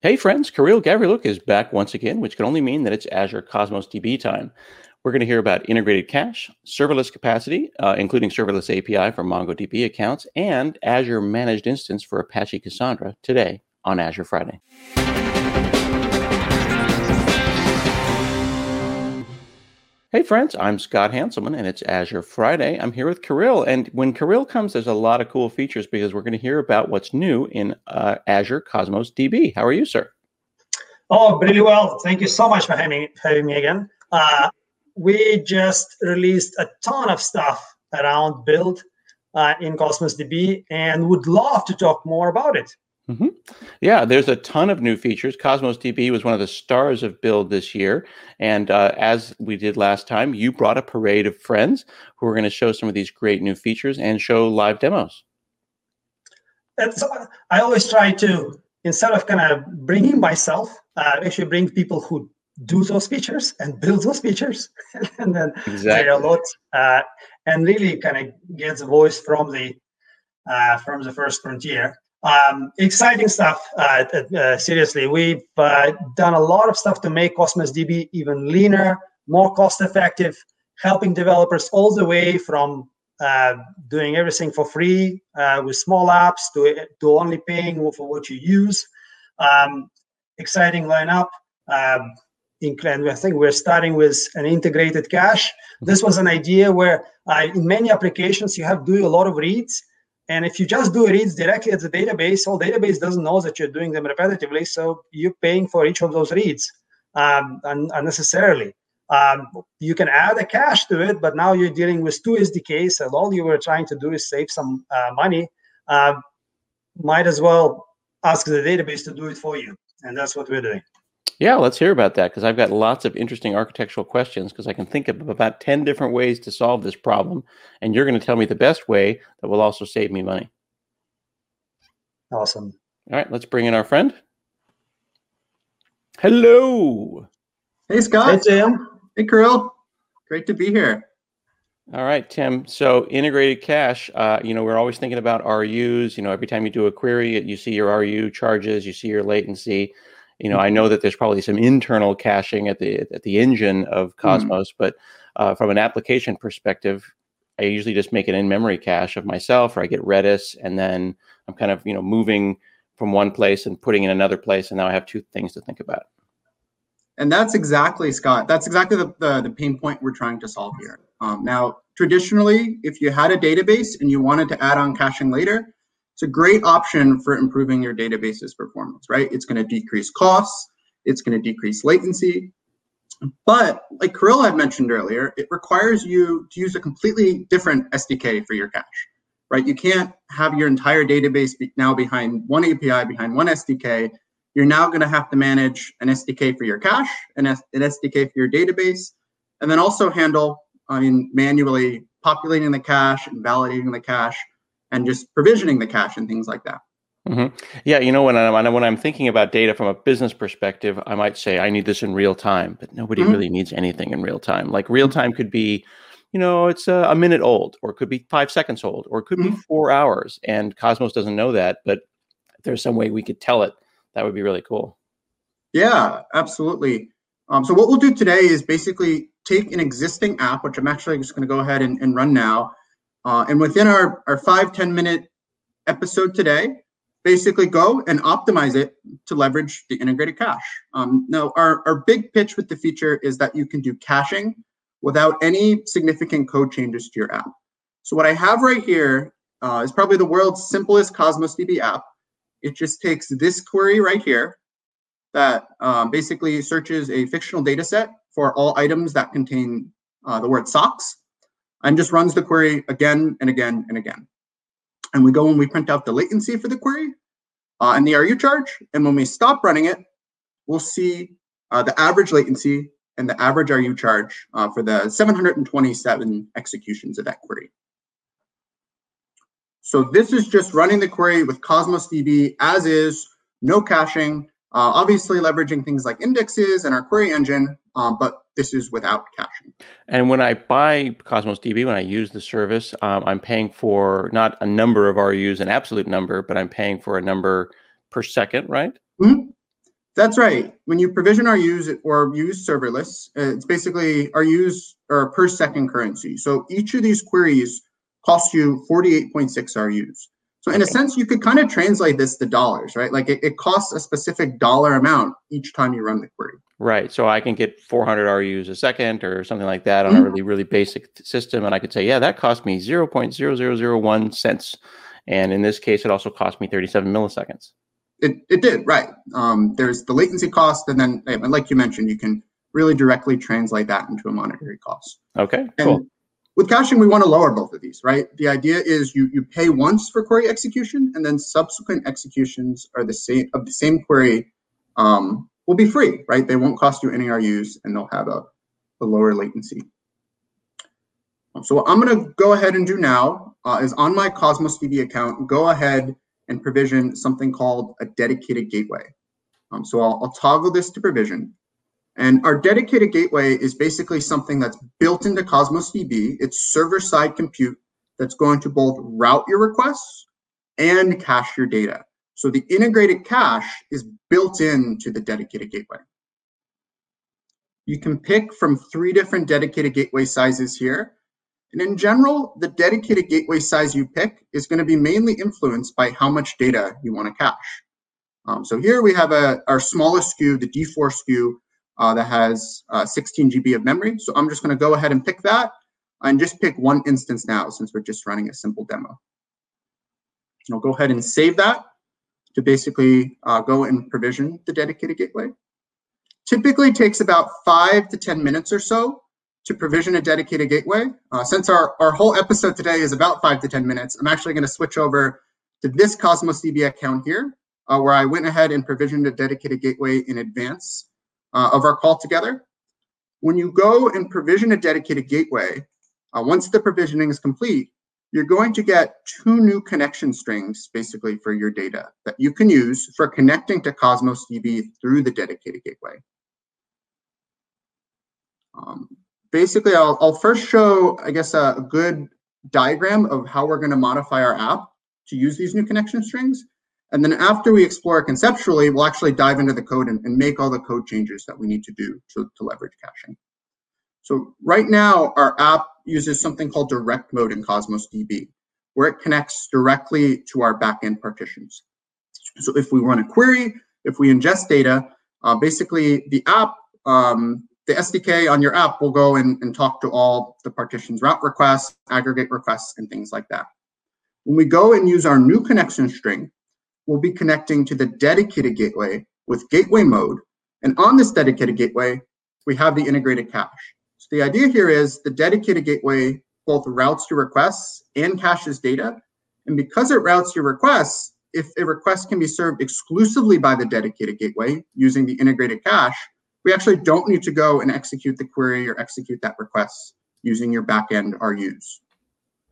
Hey friends, Kirill Gavrylyuk is back once again, which can only mean that it's Azure Cosmos DB time. We're going to hear about integrated cache, serverless capacity, uh, including serverless API for MongoDB accounts, and Azure Managed Instance for Apache Cassandra today on Azure Friday. Hey friends, I'm Scott Hanselman and it's Azure Friday. I'm here with Kirill. And when Kirill comes, there's a lot of cool features because we're going to hear about what's new in uh, Azure Cosmos DB. How are you, sir? Oh, really well. Thank you so much for having, having me again. Uh, we just released a ton of stuff around build uh, in Cosmos DB and would love to talk more about it. Mm-hmm. Yeah, there's a ton of new features. Cosmos DB was one of the stars of Build this year. And uh, as we did last time, you brought a parade of friends who are going to show some of these great new features and show live demos. And so I always try to, instead of kind of bringing myself, uh, actually bring people who do those features and build those features and then exactly. a lot uh, and really kind of gets a voice from the uh, from the first frontier um, exciting stuff. Uh, uh, seriously, we've uh, done a lot of stuff to make Cosmos DB even leaner, more cost-effective, helping developers all the way from uh, doing everything for free uh, with small apps to to only paying for what you use. Um, exciting lineup. Um, and I think we're starting with an integrated cache. This was an idea where uh, in many applications you have do a lot of reads and if you just do reads directly at the database, all database doesn't know that you're doing them repetitively. So you're paying for each of those reads um, unnecessarily. Um, you can add a cache to it, but now you're dealing with two SDKs, and all you were trying to do is save some uh, money. Uh, might as well ask the database to do it for you, and that's what we're doing. Yeah, let's hear about that because I've got lots of interesting architectural questions because I can think of about 10 different ways to solve this problem. And you're going to tell me the best way that will also save me money. Awesome. All right, let's bring in our friend. Hello. Hey, Scott. Hey, Tim. Hey, Kirill. Great to be here. All right, Tim. So integrated cache, uh, you know, we're always thinking about RUs. You know, every time you do a query, you see your RU charges, you see your latency you know, I know that there's probably some internal caching at the at the engine of hmm. Cosmos, mm. but uh, from an application perspective, I usually just make an in-memory cache of myself, or I get Redis, and then I'm kind of you know moving from one place and putting in another place, and now I have two things to think about. And that's exactly Scott. That's exactly the the, the pain point we're trying to solve here. Um, now, traditionally, if you had a database and you wanted to add on caching later, it's a great option for improving your database's performance, right? It's going to decrease costs, it's going to decrease latency. But like Kirill had mentioned earlier, it requires you to use a completely different SDK for your cache, right? You can't have your entire database be now behind one API, behind one SDK. You're now going to have to manage an SDK for your cache, an, an SDK for your database, and then also handle, I mean, manually populating the cache and validating the cache and just provisioning the cache and things like that. Mm-hmm. Yeah, you know when I'm when I'm thinking about data from a business perspective, I might say I need this in real time, but nobody mm-hmm. really needs anything in real time. Like real time could be, you know, it's a, a minute old, or it could be five seconds old, or it could mm-hmm. be four hours. And Cosmos doesn't know that, but if there's some way we could tell it, that would be really cool. Yeah, absolutely. Um, so what we'll do today is basically take an existing app, which I'm actually just going to go ahead and, and run now, uh, and within our, our five ten minute episode today, basically go and optimize it to leverage the integrated cache. Um, now, our, our big pitch with the feature is that you can do caching without any significant code changes to your app. So what I have right here uh, is probably the world's simplest Cosmos DB app. It just takes this query right here that um, basically searches a fictional data set for all items that contain uh, the word socks and just runs the query again and again and again. And we go and we print out the latency for the query uh, and the RU charge. And when we stop running it, we'll see uh, the average latency and the average RU charge uh, for the 727 executions of that query. So this is just running the query with Cosmos DB as is, no caching, uh, obviously leveraging things like indexes and our query engine, um, but this is without caching. And when I buy Cosmos DB, when I use the service, um, I'm paying for not a number of RUs, an absolute number, but I'm paying for a number per second, right? Mm-hmm. That's right. When you provision RUs or use serverless, uh, it's basically RUs or per second currency. So each of these queries costs you 48.6 RUs. So in a sense, you could kind of translate this to dollars, right? Like it, it costs a specific dollar amount each time you run the query. Right. So I can get 400 RUs a second or something like that on mm-hmm. a really, really basic system. And I could say, yeah, that cost me 0.0001 cents. And in this case, it also cost me 37 milliseconds. It, it did, right. Um, there's the latency cost. And then, like you mentioned, you can really directly translate that into a monetary cost. Okay, and cool. With caching, we want to lower both of these, right? The idea is you you pay once for query execution, and then subsequent executions are the same of the same query um, will be free, right? They won't cost you any RUs, and they'll have a, a lower latency. So what I'm going to go ahead and do now uh, is on my Cosmos DB account, go ahead and provision something called a dedicated gateway. Um, so I'll, I'll toggle this to provision. And our dedicated gateway is basically something that's built into Cosmos DB. It's server-side compute that's going to both route your requests and cache your data. So the integrated cache is built into the dedicated gateway. You can pick from three different dedicated gateway sizes here. And in general, the dedicated gateway size you pick is going to be mainly influenced by how much data you want to cache. Um, so here we have a, our smallest SKU, the D4 SKU, uh, that has uh, 16 GB of memory. So I'm just going to go ahead and pick that and just pick one instance now since we're just running a simple demo. And I'll go ahead and save that to basically uh, go and provision the dedicated gateway. Typically takes about five to 10 minutes or so to provision a dedicated gateway. Uh, since our, our whole episode today is about five to 10 minutes, I'm actually going to switch over to this Cosmos DB account here, uh, where I went ahead and provisioned a dedicated gateway in advance uh, of our call together. When you go and provision a dedicated gateway, uh, once the provisioning is complete, you're going to get two new connection strings basically for your data that you can use for connecting to Cosmos DB through the dedicated gateway. Um, basically, I'll, I'll, first show, I guess, a, a good diagram of how we're going to modify our app to use these new connection strings. And then after we explore conceptually, we'll actually dive into the code and, and make all the code changes that we need to do to, to leverage caching. So right now, our app uses something called direct mode in Cosmos DB, where it connects directly to our backend partitions. So if we run a query, if we ingest data, uh, basically the app, um, the SDK on your app will go and, and talk to all the partitions route requests, aggregate requests, and things like that. When we go and use our new connection string, we'll be connecting to the dedicated gateway with gateway mode. And on this dedicated gateway, we have the integrated cache. So the idea here is the dedicated gateway both routes your requests and caches data. And because it routes your requests, if a request can be served exclusively by the dedicated gateway using the integrated cache, we actually don't need to go and execute the query or execute that request using your backend RUs.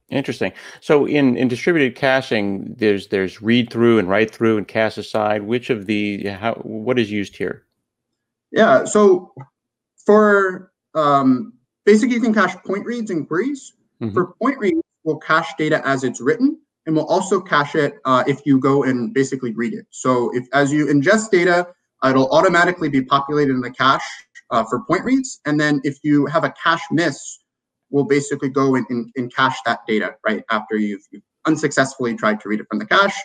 Interesting. So in, in distributed caching, there's there's read through and write through and cache aside. Which of the how what is used here? Yeah. So for um, basically, you can cache point reads and queries. Mm-hmm. For point reads, we'll cache data as it's written, and we'll also cache it uh, if you go and basically read it. So if as you ingest data, it'll automatically be populated in the cache uh, for point reads, and then if you have a cache miss will basically go and, and, and cache that data right after you've, you've, unsuccessfully tried to read it from the cache.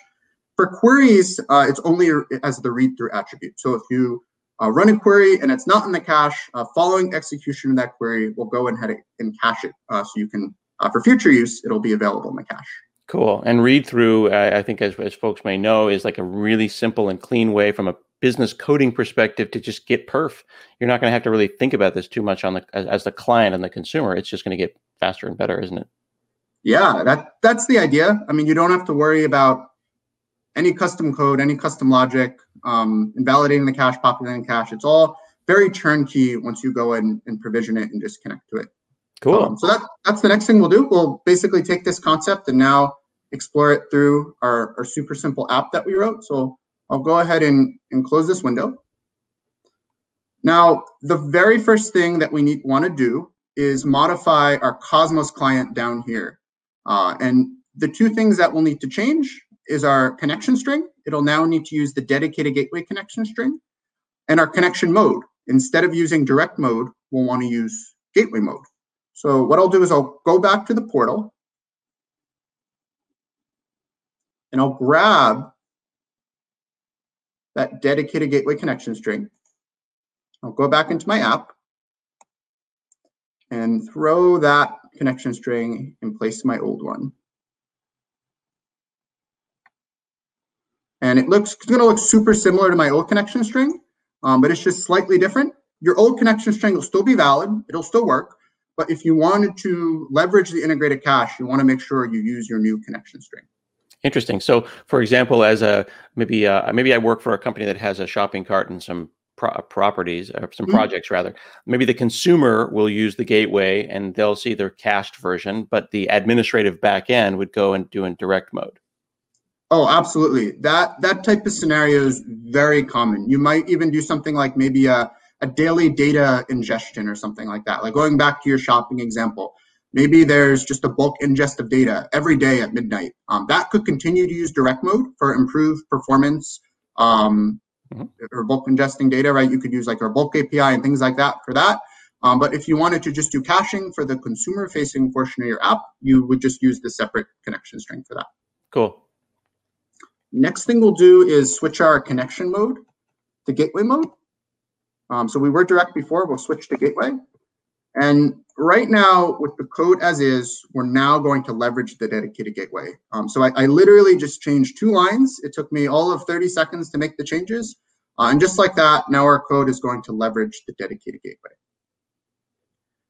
For queries, uh, it's only as the read through attribute. So if you uh, run a query and it's not in the cache, uh, following execution of that query, we'll go ahead and cache it. Uh, so you can, uh, for future use, it'll be available in the cache. Cool. And read through, I think, as, as folks may know, is like a really simple and clean way from a business coding perspective to just get perf. You're not going to have to really think about this too much on the as, as the client and the consumer. It's just going to get faster and better, isn't it? Yeah, that that's the idea. I mean, you don't have to worry about any custom code, any custom logic, um, invalidating the cache, populating cache. It's all very turnkey once you go in and provision it and just connect to it. Cool. Um, so that that's the next thing we'll do. We'll basically take this concept and now explore it through our, our super simple app that we wrote. So I'll go ahead and, and close this window. Now, the very first thing that we need want to do is modify our Cosmos client down here. Uh, and the two things that we'll need to change is our connection string. It'll now need to use the dedicated gateway connection string. and our connection mode. Instead of using direct mode, we'll want to use gateway mode. So what I'll do is I'll go back to the portal and I'll grab that dedicated gateway connection string. I'll go back into my app and throw that connection string in place of my old one. And it looks it's gonna look super similar to my old connection string, um, but it's just slightly different. Your old connection string will still be valid, it'll still work, but if you wanted to leverage the integrated cache, you wanna make sure you use your new connection string. Interesting. So, for example, as a maybe uh, maybe I work for a company that has a shopping cart and some pro- properties or some mm-hmm. projects rather. Maybe the consumer will use the gateway and they'll see their cached version, but the administrative backend would go and do in direct mode. Oh, absolutely. That that type of scenario is very common. You might even do something like maybe a, a daily data ingestion or something like that. Like going back to your shopping example Maybe there's just a bulk ingest of data every day at midnight. Um, that could continue to use direct mode for improved performance um, mm-hmm. or bulk ingesting data, right? You could use like our bulk API and things like that for that. Um, but if you wanted to just do caching for the consumer facing portion of your app, you would just use the separate connection string for that. Cool. Next thing we'll do is switch our connection mode to gateway mode. Um, so we were direct before, we'll switch to gateway. And right now, with the code as is, we're now going to leverage the dedicated gateway. Um, so I, I, literally just changed two lines. It took me all of 30 seconds to make the changes. Uh, and just like that, now our code is going to leverage the dedicated gateway.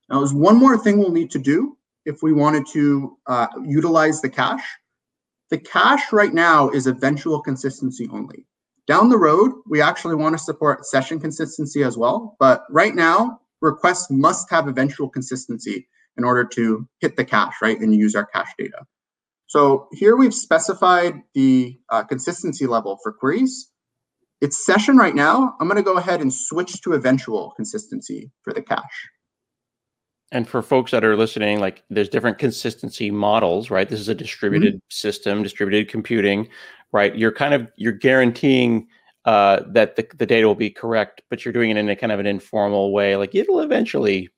Now, there's one more thing we'll need to do if we wanted to uh, utilize the cache. The cache right now is eventual consistency only. Down the road, we actually want to support session consistency as well. But right now, requests must have eventual consistency in order to hit the cache, right, and use our cache data. So here we've specified the uh, consistency level for queries. It's session right now. I'm going to go ahead and switch to eventual consistency for the cache. And for folks that are listening, like there's different consistency models, right? This is a distributed mm-hmm. system, distributed computing, right? You're kind of you're guaranteeing uh, that the, the data will be correct, but you're doing it in a kind of an informal way. Like it'll eventually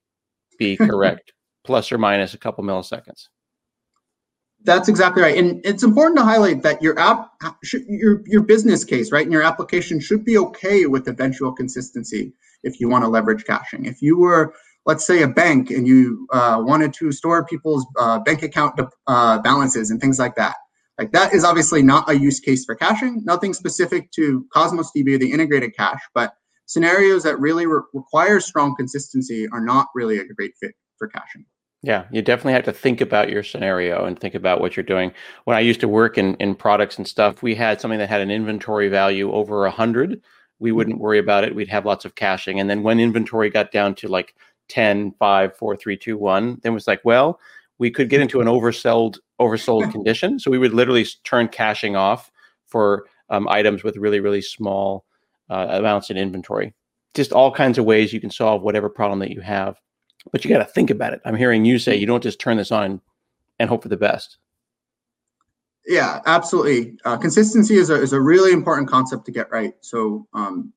be correct, plus or minus a couple milliseconds. That's exactly right, and it's important to highlight that your app, your your business case, right, and your application should be okay with eventual consistency if you want to leverage caching. If you were, let's say, a bank and you uh, wanted to store people's uh, bank account uh, balances and things like that, like that is obviously not a use case for caching, nothing specific to Cosmos DB, the integrated cache, but scenarios that really re- require strong consistency are not really a great fit for caching. Yeah, you definitely have to think about your scenario and think about what you're doing. When I used to work in, in products and stuff, we had something that had an inventory value over a hundred. We mm-hmm. wouldn't worry about it. We'd have lots of caching. And then when inventory got down to like 10, 5, 4, 3, 2, 1, then it was like, well, we could get into an oversold oversold condition. So we would literally turn caching off for um, items with really really small uh, amounts in inventory. Just all kinds of ways you can solve whatever problem that you have, but you got to think about it. I'm hearing you say you don't just turn this on and hope for the best. Yeah, absolutely. Uh, consistency is a, is a really important concept to get right. So um,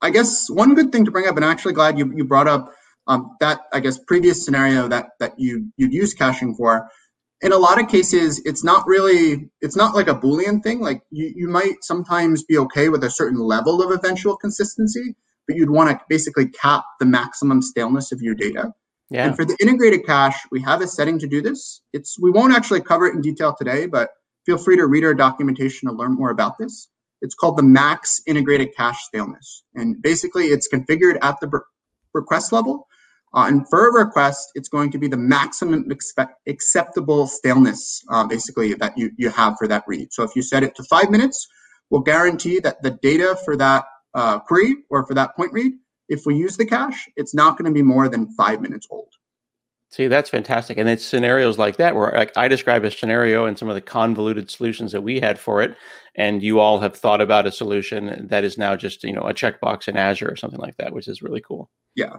I guess one good thing to bring up, and I'm actually glad you, you brought up um, that I guess previous scenario that that you you'd use caching for. In a lot of cases, it's not really it's not like a boolean thing. Like you you might sometimes be okay with a certain level of eventual consistency, but you'd want to basically cap the maximum staleness of your data. Yeah. And for the integrated cache, we have a setting to do this. It's we won't actually cover it in detail today, but feel free to read our documentation to learn more about this. It's called the max integrated cache staleness. And basically it's configured at the request level uh, and for a request, it's going to be the maximum acceptable staleness, uh, basically, that you, you have for that read. So if you set it to five minutes, we'll guarantee that the data for that uh, query or for that point read, if we use the cache, it's not going to be more than five minutes old. See, that's fantastic. And it's scenarios like that where like I describe a scenario and some of the convoluted solutions that we had for it. And you all have thought about a solution that is now just, you know, a checkbox in Azure or something like that, which is really cool. Yeah.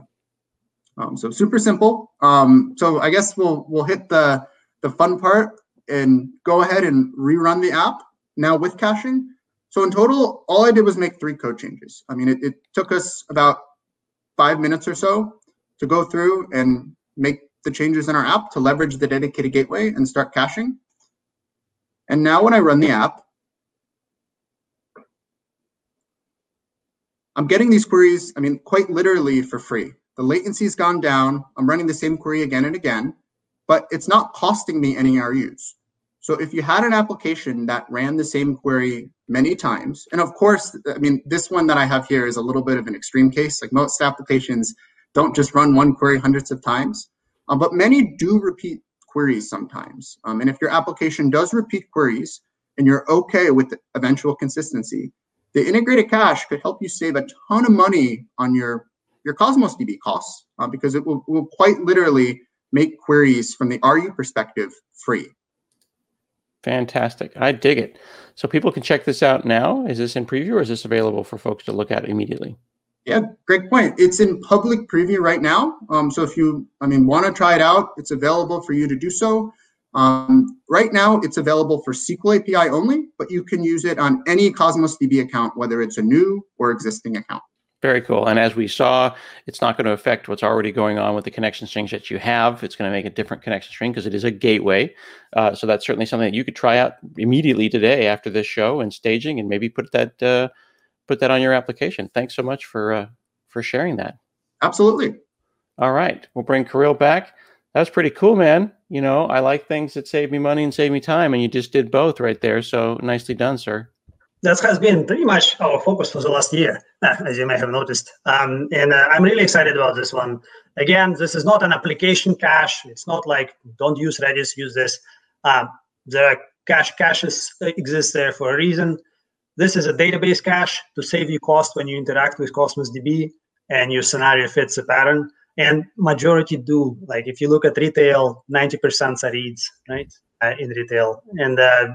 Um, so super simple. Um, so I guess we'll we'll hit the the fun part and go ahead and rerun the app now with caching. So in total, all I did was make three code changes. I mean, it, it took us about five minutes or so to go through and make the changes in our app to leverage the dedicated gateway and start caching. And now when I run the app, I'm getting these queries, I mean, quite literally for free. The latency's gone down. I'm running the same query again and again, but it's not costing me any RUs. So if you had an application that ran the same query many times, and of course, I mean, this one that I have here is a little bit of an extreme case. Like most applications don't just run one query hundreds of times, um, but many do repeat queries sometimes. Um, and if your application does repeat queries and you're okay with eventual consistency, the integrated cache could help you save a ton of money on your, your Cosmos DB costs uh, because it will, will quite literally make queries from the RU perspective free. Fantastic. I dig it. So people can check this out now. Is this in preview or is this available for folks to look at immediately? Yeah, great point. It's in public preview right now. Um, so if you, I mean, want to try it out, it's available for you to do so. Um, right now, it's available for SQL API only, but you can use it on any Cosmos DB account, whether it's a new or existing account. Very cool. And as we saw, it's not going to affect what's already going on with the connection strings that you have. It's going to make a different connection string because it is a gateway. Uh, so that's certainly something that you could try out immediately today after this show and staging, and maybe put that uh, put that on your application. Thanks so much for uh, for sharing that. Absolutely. All right, we'll bring Kirill back. That's pretty cool, man. You know, I like things that save me money and save me time, and you just did both right there. So nicely done, sir that has been pretty much our focus for the last year, as you may have noticed. Um, and uh, I'm really excited about this one. Again, this is not an application cache. It's not like don't use Redis, use this. Um, the cache caches exist there for a reason. This is a database cache to save you cost when you interact with Cosmos DB and your scenario fits a pattern. And majority do. Like if you look at retail, 90% are reads, right? Uh, in retail. And uh,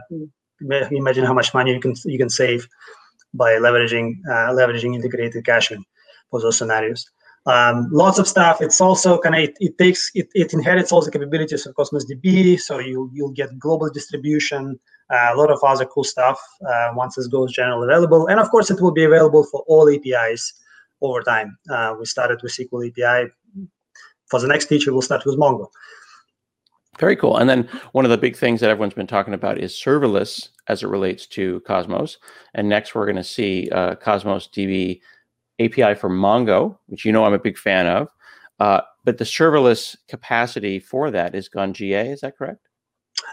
imagine how much money you can you can save by leveraging uh, leveraging integrated caching for those scenarios. Um, lots of stuff. It's also kind of it, it, takes it, it inherits all the capabilities of Cosmos DB, so you you'll get global distribution, uh, a lot of other cool stuff uh, once this goes generally available, and of course it will be available for all APIs over time. Uh, we started with SQL API. For the next feature, we'll start with Mongo. Very cool. And then one of the big things that everyone's been talking about is serverless as it relates to Cosmos. And next, we're going to see uh, Cosmos DB API for Mongo, which you know I'm a big fan of. Uh, but the serverless capacity for that is gone GA. Is that correct?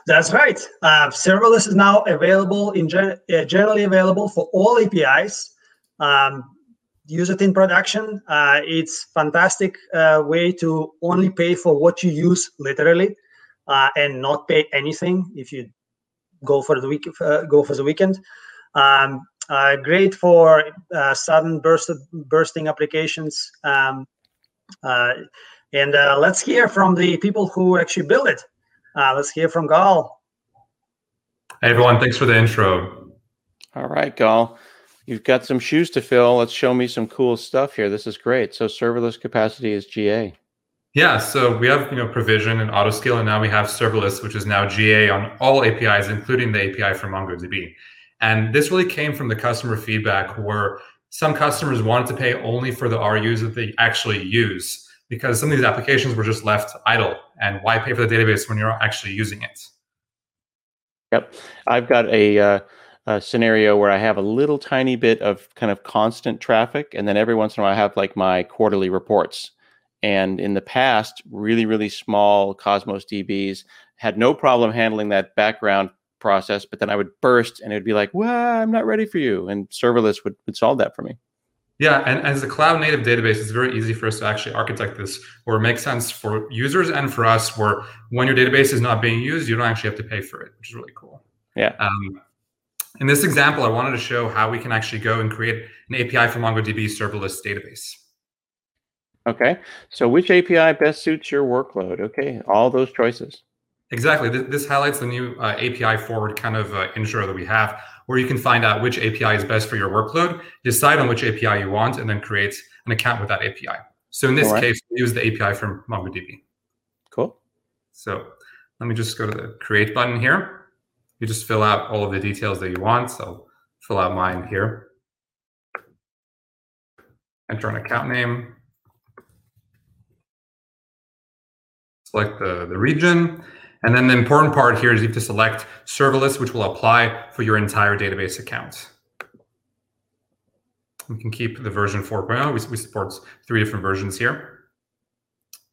That's right. Uh, serverless is now available in gen- uh, generally available for all APIs. Um, use it in production. Uh, it's fantastic uh, way to only pay for what you use literally uh, and not pay anything if you go for the week uh, go for the weekend. Um, uh, great for uh, sudden burst bursting applications. Um, uh, and uh, let's hear from the people who actually build it. let's hear from Gahl. Hey everyone, thanks for the intro. All right, Gahl. You've got some shoes to fill. Let's show me some cool stuff here. This is great. So serverless capacity is GA. Yeah, so we have you know provision and autoscale, and now we have serverless, which is now GA on all APIs, including the API for MongoDB. And this really came from the customer feedback where some customers wanted to pay only for the RUs that they actually use because some of these applications were just left idle. And why pay for the database when you're actually using it? Yep, I've got a. Uh a scenario where I have a little tiny bit of kind of constant traffic, and then every once in a while I have like my quarterly reports. And in the past, really, really small Cosmos DBs had no problem handling that background process, but then I would burst and it would be like, well, I'm not ready for you. And serverless would, would solve that for me. Yeah, and as a cloud native database, it's very easy for us to actually architect this where it makes sense for users and for us, where when your database is not being used, you don't actually have to pay for it, which is really cool. Yeah. Um, in this example, I wanted to show how we can actually go and create an API for MongoDB serverless database. Okay. So which API best suits your workload? Okay. All those choices. Exactly. This, this highlights the new uh, API forward kind of uh, intro that we have, where you can find out which API is best for your workload, decide on which API you want, and then create an account with that API. So in this right. case, we use the API from MongoDB. Cool. So let me just go to the create button here. You just fill out all of the details that you want. So fill out mine here. Enter an account name. Select the, the region. And then the important part here is you have to select serverless, which will apply for your entire database account. We can keep the version 4.0. We, we support three different versions here.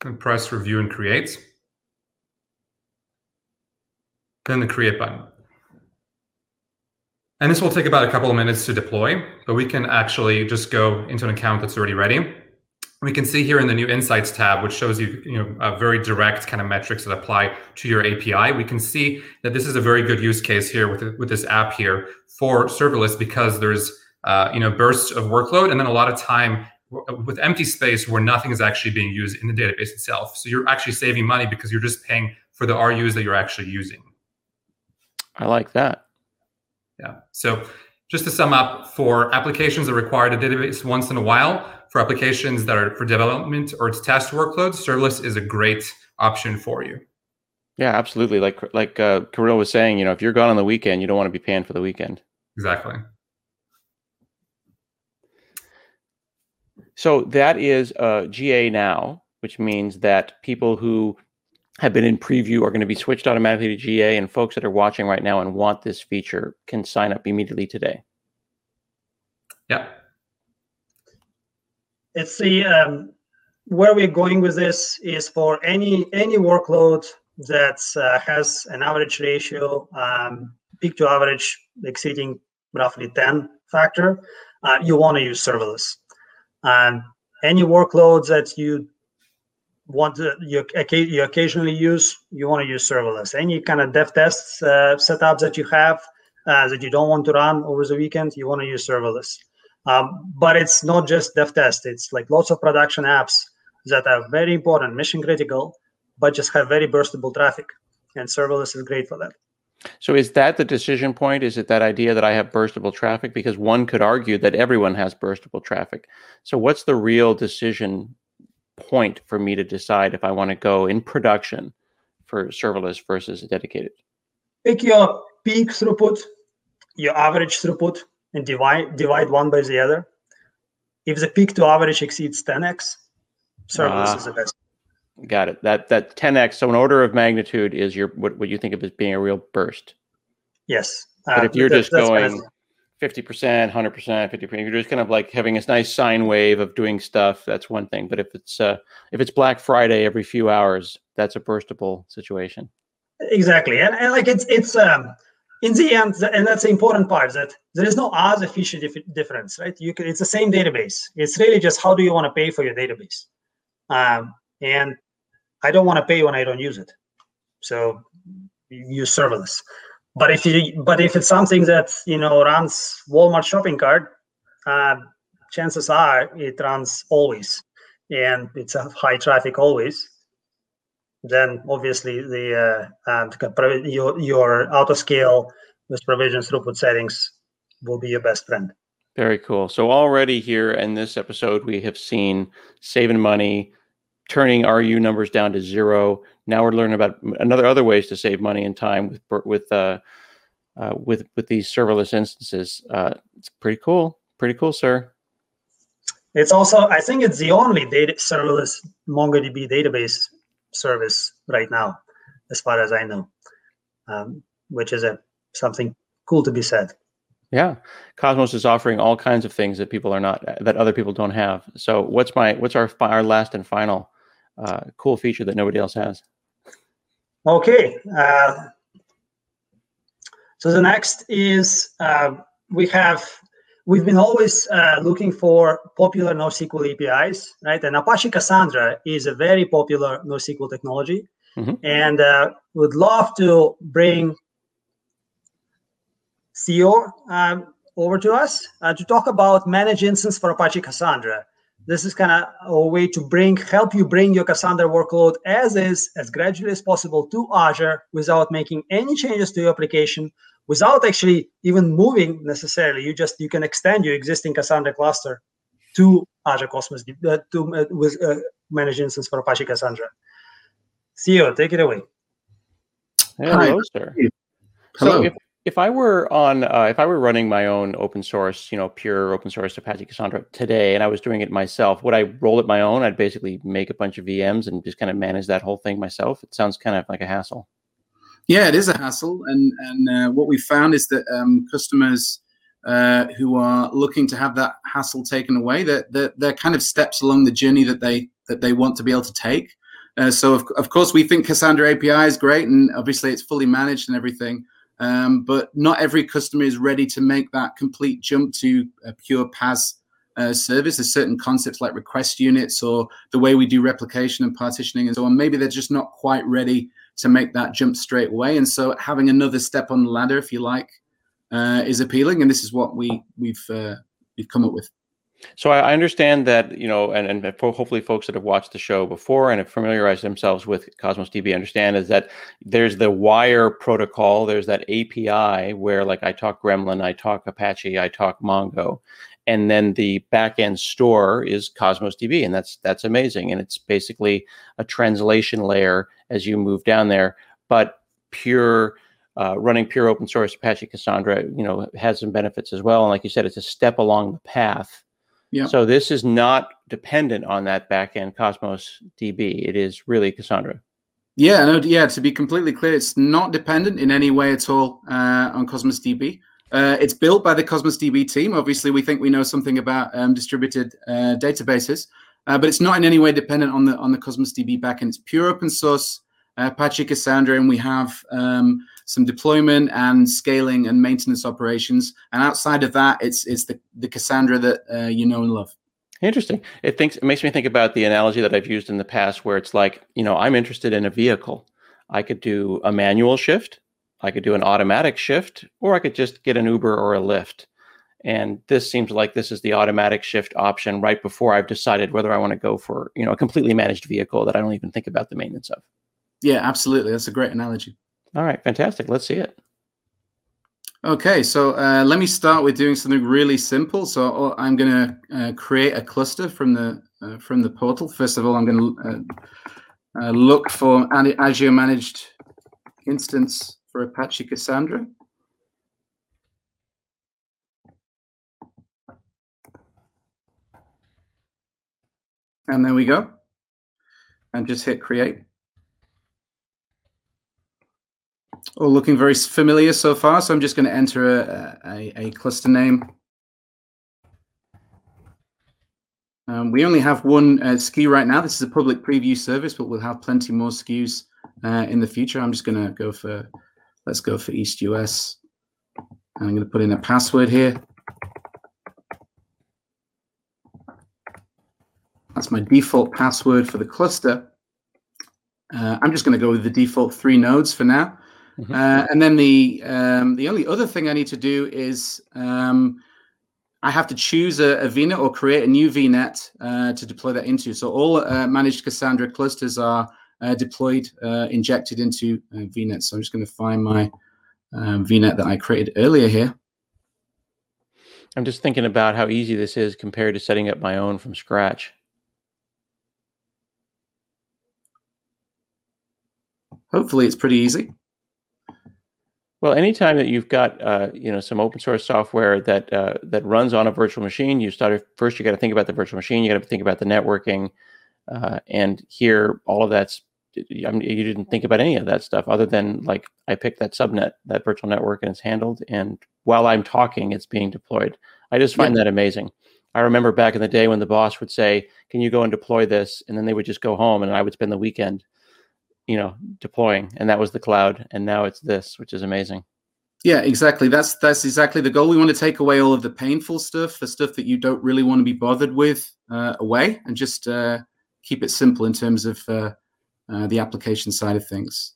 And press review and create. Then the create button. And this will take about a couple of minutes to deploy, but we can actually just go into an account that's already ready. We can see here in the new Insights tab, which shows you, you know, a very direct kind of metrics that apply to your API. We can see that this is a very good use case here with, with this app here for serverless because there's, uh, you know, bursts of workload and then a lot of time with empty space where nothing is actually being used in the database itself. So you're actually saving money because you're just paying for the RUs that you're actually using. I like that. Yeah. So just to sum up, for applications that require a database once in a while, for applications that are for development or to test workloads, serverless is a great option for you. Yeah, absolutely. Like like uh, Kirill was saying, you know, if you're gone on the weekend, you don't want to be paying for the weekend. Exactly. So that is uh, GA now, which means that people who have been in preview are going to be switched automatically to GA, and folks that are watching right now and want this feature can sign up immediately today. Yeah. It's the um, where we're going with this is for any any workload that uh, has an average ratio um, peak to average exceeding roughly 10 factor, uh, you want to use serverless. And any workloads that you want to you, you occasionally use, you want to use serverless. Any kind of dev tests uh, setups that you have uh, that you don't want to run over the weekend, you want to use serverless. Um, but it's not just dev test. It's like lots of production apps that are very important, mission critical, but just have very burstable traffic. And serverless is great for that. So is that the decision point? Is it that idea that I have burstable traffic? Because one could argue that everyone has burstable traffic. So what's the real decision point for me to decide if I want to go in production for serverless versus dedicated? Pick your peak throughput, your average throughput, and divide divide one by the other. If the peak to average exceeds 10x, serverless uh, is the best. Got it. That that 10x. So an order of magnitude is your what, what you think of as being a real burst. Yes. But uh, if you're that, just going fifty percent, hundred percent, fifty percent, you're just kind of like having this nice sine wave of doing stuff. That's one thing. But if it's uh, if it's Black Friday every few hours, that's a burstable situation. Exactly, and, and like it's it's um in the end, and that's the important part that there is no as efficient difference, right? You can, it's the same database. It's really just how do you want to pay for your database, um, and I don't want to pay when I don't use it, so use serverless. But if you, but if it's something that you know runs Walmart shopping cart, uh, chances are it runs always, and it's a high traffic always then obviously the uh, um, your your auto scale with provisions throughput settings will be your best friend. Very cool. So already here in this episode, we have seen saving money, turning RU numbers down to zero. Now we're learning about another other ways to save money and time with with uh, uh, with with these serverless instances. Uh, it's pretty cool. Pretty cool, sir. It's also, I think, it's the only data serverless MongoDB database service right now, as far as I know, um, which is a something cool to be said. Yeah, Cosmos is offering all kinds of things that people are not that other people don't have. So, what's my what's our our last and final uh, cool feature that nobody else has? Okay, uh, so the next is uh, we have we've been always uh, looking for popular NoSQL APIs, right? And Apache Cassandra is a very popular NoSQL technology, mm-hmm. and uh, would love to bring Theo um, over to us uh, to talk about managed instance for Apache Cassandra. This is kind of a way to bring help you bring your Cassandra workload as is as gradually as possible to Azure without making any changes to your application without actually even moving necessarily. You just you can extend your existing Cassandra cluster to Azure Cosmos uh, to uh, with uh, managed instance for Apache Cassandra. Theo, take it away. Hello, Hi. sir. Hello. So if, if I were on, uh, if I were running my own open source, you know, pure open source Apache Cassandra today, and I was doing it myself, would I roll it my own? I'd basically make a bunch of VMs and just kind of manage that whole thing myself. It sounds kind of like a hassle. Yeah, it is a hassle, and and uh, what we found is that um, customers uh, who are looking to have that hassle taken away, that they're, they're, kind of steps along the journey that they that they want to be able to take. Uh, so of, of course we think Cassandra API is great, and obviously it's fully managed and everything. Um, but not every customer is ready to make that complete jump to a pure PaaS uh, service. There's certain concepts like request units or the way we do replication and partitioning and so on. Maybe they're just not quite ready to make that jump straight away. And so having another step on the ladder, if you like, uh, is appealing. And this is what we we've uh, we've come up with. So I understand that you know, and, and hopefully folks that have watched the show before and have familiarized themselves with Cosmos DB understand is that there's the wire protocol, there's that API where like I talk Gremlin, I talk Apache, I talk Mongo, and then the backend store is Cosmos DB, and that's that's amazing, and it's basically a translation layer as you move down there, but pure. Uh, running pure open source Apache Cassandra, you know, has some benefits as well. And like you said, it's a step along the path yeah. So this is not dependent on that backend Cosmos DB. It is really Cassandra. Yeah, no, yeah. To be completely clear, it's not dependent in any way at all uh, on Cosmos DB. Uh, it's built by the Cosmos DB team. Obviously, we think we know something about um, distributed uh, databases, uh, but it's not in any way dependent on the on the Cosmos DB backend. It's pure open source Apache Cassandra, and we have um, some deployment and scaling and maintenance operations. And outside of that, it's it's the the Cassandra that uh, you know and love. Interesting. It thinks it makes me think about the analogy that I've used in the past, where it's like you know I'm interested in a vehicle. I could do a manual shift, I could do an automatic shift, or I could just get an Uber or a Lyft. And this seems like this is the automatic shift option right before I've decided whether I want to go for you know a completely managed vehicle that I don't even think about the maintenance of. Yeah, absolutely. That's a great analogy. All right, fantastic. Let's see it. Okay, so uh, let me start with doing something really simple. So uh, I'm going to uh, create a cluster from the uh, from the portal. First of all, I'm going to uh, uh, look for an Azure managed instance for Apache Cassandra. And there we go. And just hit create. all looking very familiar so far. So I'm just going to enter a, a, a cluster name. Um, we only have one uh, SKU right now. This is a public preview service, but we'll have plenty more SKUs uh, in the future. I'm just going to go for, let's go for East US. I'm going to put in a password here. That's my default password for the cluster. Uh, I'm just going to go with the default three nodes for now. Mm-hmm. Uh, and then the um, the only other thing I need to do is um, I have to choose a, a, VNet or create a new VNet uh, to deploy that into. So all uh, managed Cassandra clusters are deployed, uh, injected into uh, VNet. So I'm just going to find my um, VNet that I created earlier here. I'm just thinking about how easy this is compared to setting up my own from scratch. Hopefully it's pretty easy. Well, anytime that you've got uh, you know some open source software that uh, that runs on a virtual machine, you start first. You got to think about the virtual machine. You got to think about the networking, uh, and here all of that's. I mean, you didn't think about any of that stuff other than like I picked that subnet, that virtual network, and it's handled. And while I'm talking, it's being deployed. I just find yeah. that amazing. I remember back in the day when the boss would say, "Can you go and deploy this?" and then they would just go home, and I would spend the weekend you know deploying and that was the cloud and now it's this which is amazing yeah exactly that's that's exactly the goal we want to take away all of the painful stuff the stuff that you don't really want to be bothered with uh, away and just uh, keep it simple in terms of uh, uh the application side of things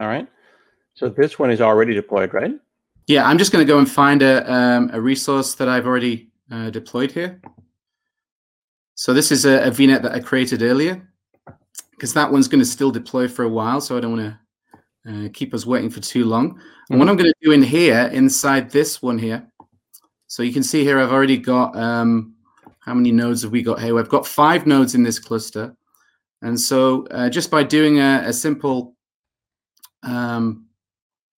all right so this one is already deployed right yeah i'm just going to go and find a, um, a resource that i've already uh, deployed here so this is a, a VNet that I created earlier because that one's going to still deploy for a while. So I don't want to uh, keep us waiting for too long. And mm-hmm. what I'm going to do in here, inside this one here, so you can see here, I've already got, um, how many nodes have we got here? We've got five nodes in this cluster. And so uh, just by doing a, a simple um,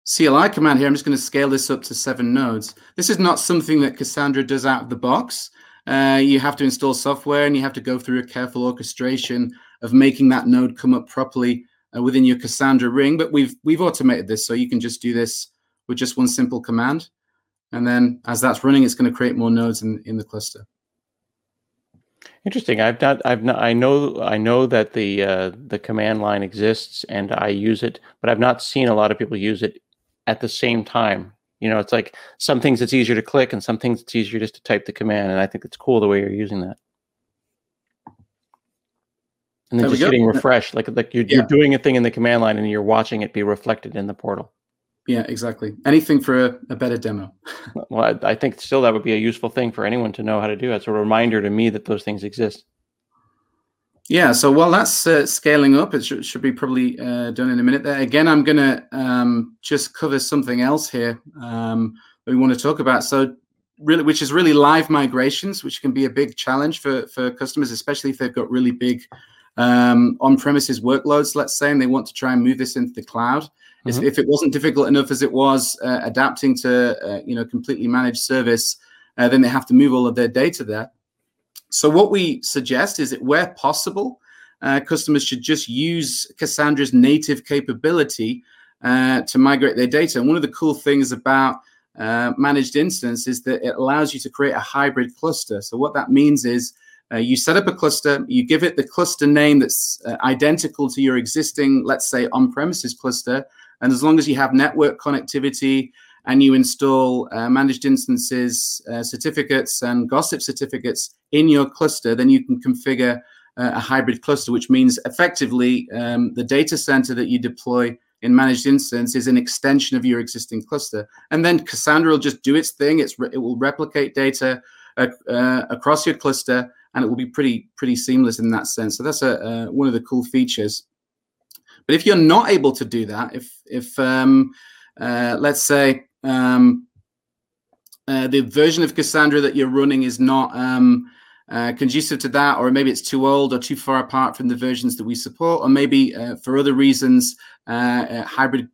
CLI command here, I'm just going to scale this up to seven nodes. This is not something that Cassandra does out of the box. Uh, you have to install software and you have to go through a careful orchestration of making that node come up properly uh, within your Cassandra ring. But we've we've automated this, so you can just do this with just one simple command. And then as that's running, it's going to create more nodes in, in the cluster. Interesting. I've not. I've not. I know. I know that the uh, the command line exists, and I use it, but I've not seen a lot of people use it at the same time. You know, it's like some things it's easier to click, and some things it's easier just to type the command. And I think it's cool the way you're using that. And then they're just getting refreshed, like like you're, yeah. you're doing a thing in the command line, and you're watching it be reflected in the portal. Yeah, exactly. Anything for a, a better demo. well, I, I, think still that would be a useful thing for anyone to know how to do. It's a reminder to me that those things exist. Yeah, so while that's uh, scaling up, it should, should be probably uh, done in a minute. There again, I'm going to um, just cover something else here um, we want to talk about. So, really, which is really live migrations, which can be a big challenge for for customers, especially if they've got really big um, on-premises workloads, let's say, and they want to try and move this into the cloud. Mm-hmm. If it wasn't difficult enough as it was uh, adapting to uh, you know completely managed service, uh, then they have to move all of their data there. So what we suggest is that where possible, uh, customers should just use Cassandra's native capability uh, to migrate their data. And one of the cool things about uh, managed instance is that it allows you to create a hybrid cluster. So what that means is uh, you set up a cluster, you give it the cluster name that's uh, identical to your existing, let's say, on premises cluster. And as long as you have network connectivity and you install uh, managed instances, uh, certificates, and gossip certificates in your cluster, then you can configure uh, a hybrid cluster, which means effectively um, the data center that you deploy in managed instance is an extension of your existing cluster. And then Cassandra will just do its thing. It's it will replicate data uh, across your cluster and it will be pretty pretty seamless in that sense. So that's a, uh, one of the cool features. But if you're not able to do that, if if um, uh, let's say um, uh, the version of Cassandra that you're running is not um, uh, conducive to that, or maybe it's too old or too far apart from the versions that we support, or maybe uh, for other reasons uh, hybrid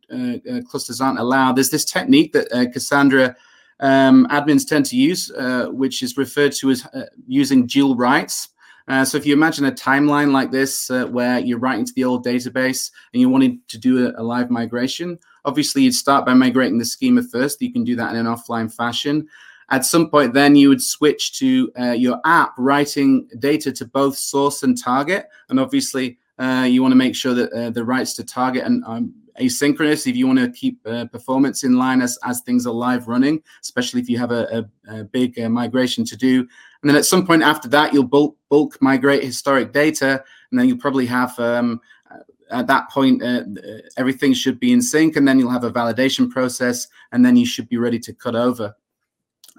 clusters aren't allowed. There's this technique that Cassandra um, admins tend to use, uh, which is referred to as uh, using dual writes. Uh, so if you imagine a timeline like this, uh, where you're writing to the old database and you wanted to do a, a, live migration, obviously you'd start by migrating the schema first. You can do that in an offline fashion. At some point, then you would switch to uh, your app writing data to both source and target. And obviously, uh, you want to make sure that the writes to target and um, asynchronous if you want to keep uh, performance in line as, as things are live running, especially if you have a, a, a big uh, migration to do. And then at some point after that, you'll bulk, bulk migrate historic data, and then you'll probably have um, uh, at that point uh, everything should be in sync, and then you'll have a validation process, and then you should be ready to cut over.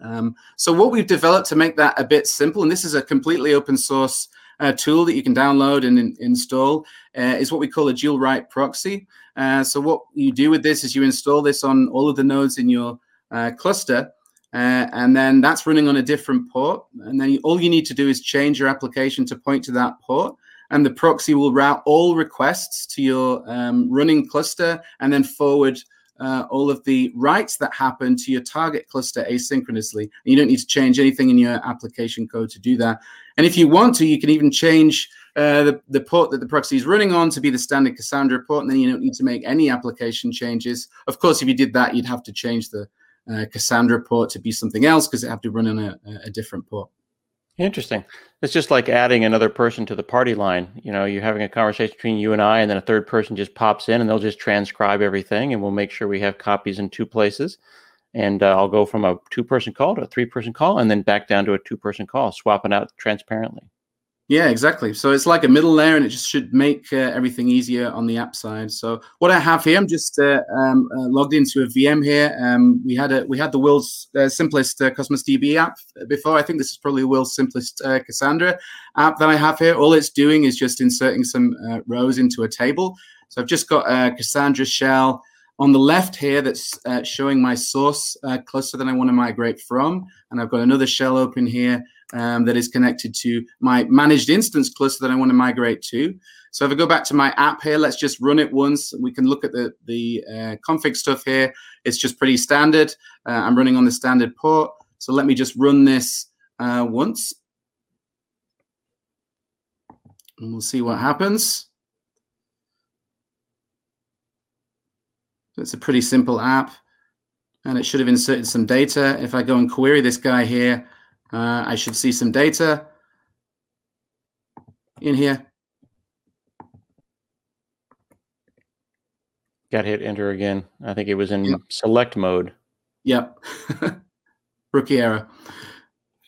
Um, so what we've developed to make that a bit simple, and this is a completely open source uh, tool that you can download and in, install, uh, is what we call a dual write proxy. Uh, so what you do with this is you install this on all of the nodes in your uh, cluster, uh, and then that's running on a different port. And then you, all you need to do is change your application to point to that port, and the proxy will route all requests to your um, running cluster and then forward uh, all of the writes that happen to your target cluster asynchronously. And you don't need to change anything in your application code to do that. And if you want to, you can even change uh, the, the port that the proxy is running on to be the standard Cassandra port, and then you don't need to make any application changes. Of course, if you did that, you'd have to change the uh, Cassandra port to be something else because it have to run on a, a different port. Interesting. It's just like adding another person to the party line. You know, you're having a conversation between you and I, and then a third person just pops in and they'll just transcribe everything, and we'll make sure we have copies in two places. And uh, I'll go from a two person call to a three person call and then back down to a two person call, swapping out transparently. Yeah, exactly. So it's like a middle layer, and it just should make uh, everything easier on the app side. So what I have here, I'm just uh, um, uh, logged into a VM here. Um, we had a we had the world's uh, simplest uh, Cosmos DB app before. I think this is probably the world's simplest uh, Cassandra app that I have here. All it's doing is just inserting some rows into a table. So I've just got a Cassandra shell. on the left here that's showing my source cluster that I want to migrate from. And I've got another shell open here um, that is connected to my managed instance cluster that I want to migrate to. So if I go back to my app here, let's just run it once. We can look at the, the uh, config stuff here. It's just pretty standard. Uh, I'm running on the standard port. So let me just run this uh, once. And we'll see what happens. it's a pretty simple app and it should have inserted some data. If I go and query this guy here, uh, I should see some data in here. Got hit enter again. I think it was in yep. select mode. Yep. Rookie error.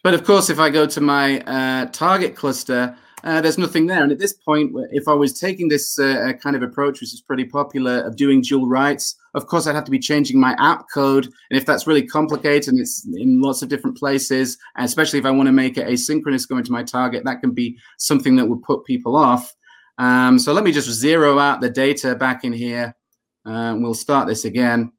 But of course, if I go to my uh, target cluster, uh, there's nothing there. And at this point, if I was taking this uh, kind of approach, which is pretty popular, of doing dual writes, of course, I'd have to be changing my app code. And if that's really complicated and it's in lots of different places, especially if I want to make it asynchronous going to my target, that can be something that would put people off. Um, so let me just zero out the data back in here. Uh, we'll start this again.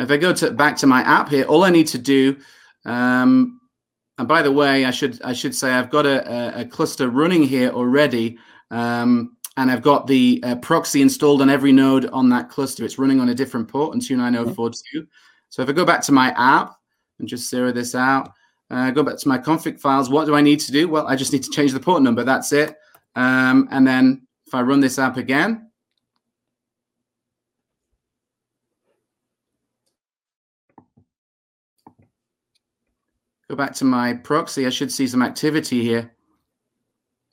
If I go to back to my app here, all I need to do um, and by the way, I should I should say I've got a, a cluster running here already, um, and I've got the uh, proxy installed on every node on that cluster. It's running on a different port on 29042. So if I go back to my app and just zero this out, uh, go back to my config files. What do I need to do? Well, I just need to change the port number. That's it. Um, and then if I run this app again, go back to my proxy, I should see some activity here.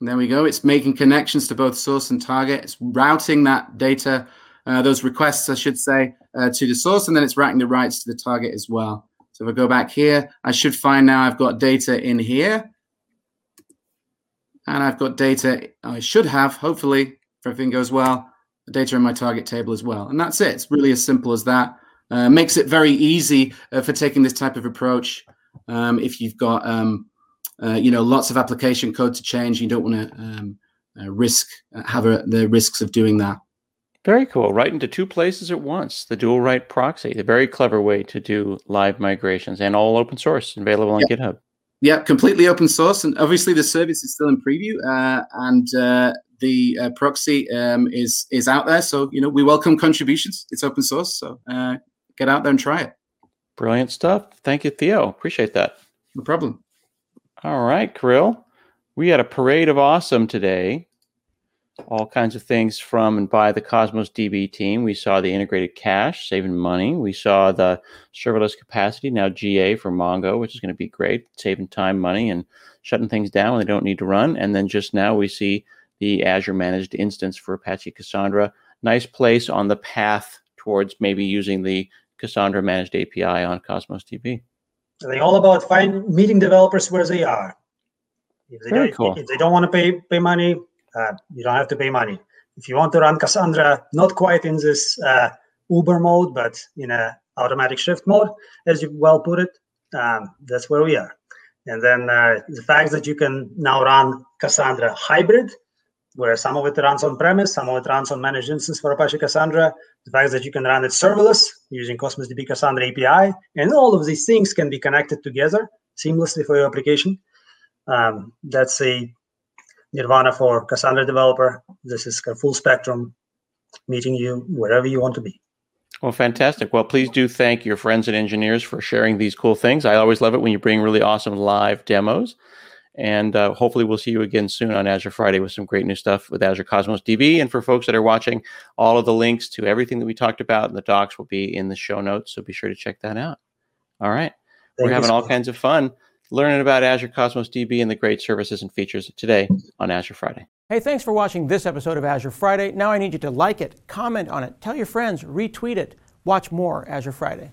And there we go. It's making connections to both source and target. It's routing that data, uh, those requests, I should say, uh, to the source, and then it's routing the writes to the target as well. So if I go back here, I should find now I've got data in here. And I've got data, I should have, hopefully, if everything goes well, the data in my target table as well. And that's it. It's really as simple as that. Uh, makes it very easy uh, for taking this type of approach um, if you've got um, uh, you know lots of application code to change, you don't want to um, uh, risk uh, have a, the risks of doing that. Very cool. Write into two places at once. The dual write proxy, a very clever way to do live migrations, and all open source, available on yep. GitHub. Yeah, completely open source, and obviously the service is still in preview, uh, and uh, the uh, proxy um, is is out there. So you know we welcome contributions. It's open source, so uh, get out there and try it. Brilliant stuff. Thank you, Theo. Appreciate that. No problem. All right, Kirill. We had a parade of awesome today. All kinds of things from and by the Cosmos DB team. We saw the integrated cache, saving money. We saw the serverless capacity, now GA for Mongo, which is going to be great, saving time, money, and shutting things down when they don't need to run. And then just now we see the Azure managed instance for Apache Cassandra. Nice place on the path towards maybe using the Cassandra managed API on Cosmos DB. They're all about find meeting developers where they are. If they, Very cool. if they don't want to pay pay money, uh, you don't have to pay money. If you want to run Cassandra, not quite in this uh, Uber mode, but in a automatic shift mode, as you well put it, um, that's where we are. And then uh, the fact that you can now run Cassandra hybrid where some of it runs on premise, some of it runs on managed instance for Apache Cassandra. The fact that you can run it serverless using Cosmos DB Cassandra API, and all of these things can be connected together seamlessly for your application. Um, that's a nirvana for Cassandra developer. This is a full spectrum, meeting you wherever you want to be. Well, fantastic. Well, please do thank your friends and engineers for sharing these cool things. I always love it when you bring really awesome live demos. And uh, hopefully, we'll see you again soon on Azure Friday with some great new stuff with Azure Cosmos DB. And for folks that are watching, all of the links to everything that we talked about in the docs will be in the show notes. So be sure to check that out. All right. Thank We're having all kinds of fun learning about Azure Cosmos DB and the great services and features today on Azure Friday. Hey, thanks for watching this episode of Azure Friday. Now I need you to like it, comment on it, tell your friends, retweet it. Watch more Azure Friday.